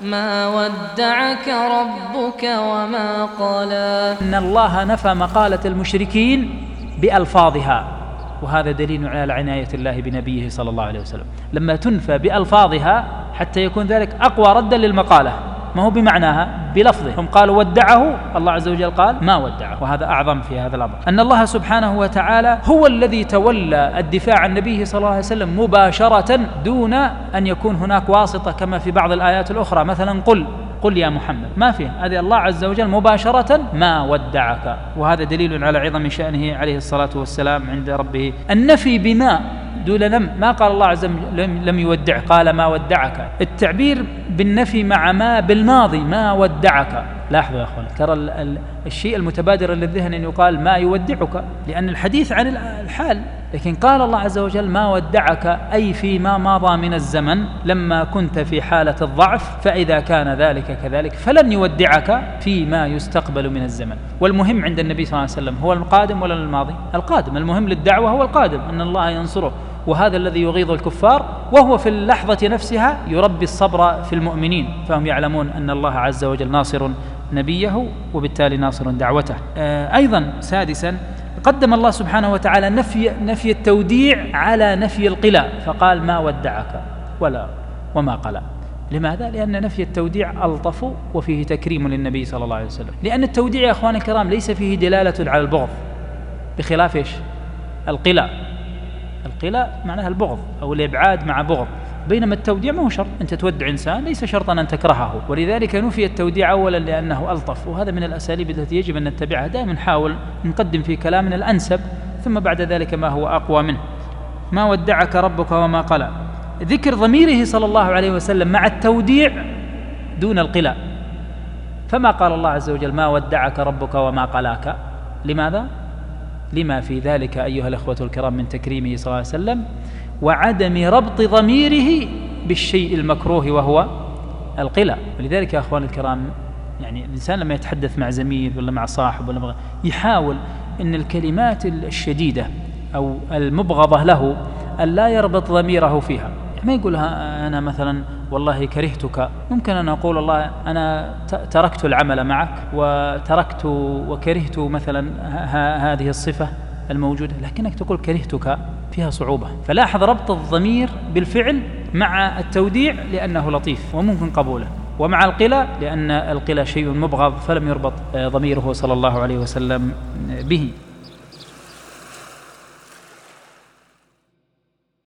ما ودعك ربك وما قلى. إن الله نفى مقالة المشركين بألفاظها. وهذا دليل على عناية الله بنبيه صلى الله عليه وسلم. لما تنفى بألفاظها حتى يكون ذلك أقوى ردا للمقالة. ما هو بمعناها؟ بلفظه. هم قالوا ودعه الله عز وجل قال ما ودعه. وهذا أعظم في هذا الأمر. أن الله سبحانه وتعالى هو الذي تولى الدفاع عن نبيه صلى الله عليه وسلم مباشرة دون أن يكون هناك واسطة كما في بعض الآيات الأخرى. مثلا قل قل يا محمد. ما فيه هذه الله عز وجل مباشرة ما ودعك. وهذا دليل على عظم شأنه عليه الصلاة والسلام عند ربه. النفي بما دون لم ما قال الله عز وجل لم, يودع قال ما ودعك. التعبير بالنفي مع ما بالماضي ما ودعك. لاحظوا يا أخوان ترى الشيء المتبادر للذهن إن يقال ما يودعك لأن الحديث عن الحال. لكن قال الله عز وجل ما ودعك أي فيما مضى من الزمن لما كنت في حالة الضعف فإذا كان ذلك كذلك فلن يودعك فيما يستقبل من الزمن. والمهم عند النبي صلى الله عليه وسلم هو القادم ولا الماضي؟ القادم. المهم للدعوة هو القادم أن الله ينصره. وهذا الذي يغيظ الكفار وهو في اللحظة نفسها يربي الصبر في المؤمنين فهم يعلمون أن الله عز وجل ناصر نبيه وبالتالي ناصر دعوته آه، أيضا سادسا قدم الله سبحانه وتعالى نفي نفي التوديع على نفي القلاء فقال ما ودعك ولا وما قلى لماذا؟ لأن نفي التوديع ألطف وفيه تكريم للنبي صلى الله عليه وسلم لأن التوديع يا أخواني الكرام ليس فيه دلالة على البغض بخلاف إيش؟ القلاء القلاء معناها البغض أو الإبعاد مع بغض. بينما التوديع ما هو شرط. أنت تودع إنسان ليس شرطا أن تكرهه. ولذلك نفي التوديع أولا لأنه ألطف. وهذا من الأساليب التي يجب أن نتبعها. دائما نحاول نقدم في كلامنا الأنسب ثم بعد ذلك ما هو أقوى منه. ما ودعك ربك وما قلى. ذكر ضميره صلى الله عليه وسلم مع التوديع دون القلاء. فما قال الله عز وجل ما ودعك ربك وما قلاك؟ لماذا؟ لما في ذلك أيها الإخوة الكرام من تكريمه صلى الله عليه وسلم وعدم ربط ضميره بالشيء المكروه وهو القلى ولذلك يا أخوان الكرام يعني الإنسان لما يتحدث مع زميل ولا مع صاحب ولا يحاول إن الكلمات الشديدة أو المبغضة له أن لا يربط ضميره فيها. ما يقول أنا مثلا والله كرهتك. ممكن أن أقول والله أنا تركت العمل معك وتركت وكرهت مثلا هذه الصفة الموجودة لكنك تقول كرهتك فيها صعوبة. فلاحظ ربط الضمير بالفعل مع التوديع لأنه لطيف وممكن قبوله ومع القلى لأن القلى شيء مبغض فلم يربط ضميره صلى الله عليه وسلم به.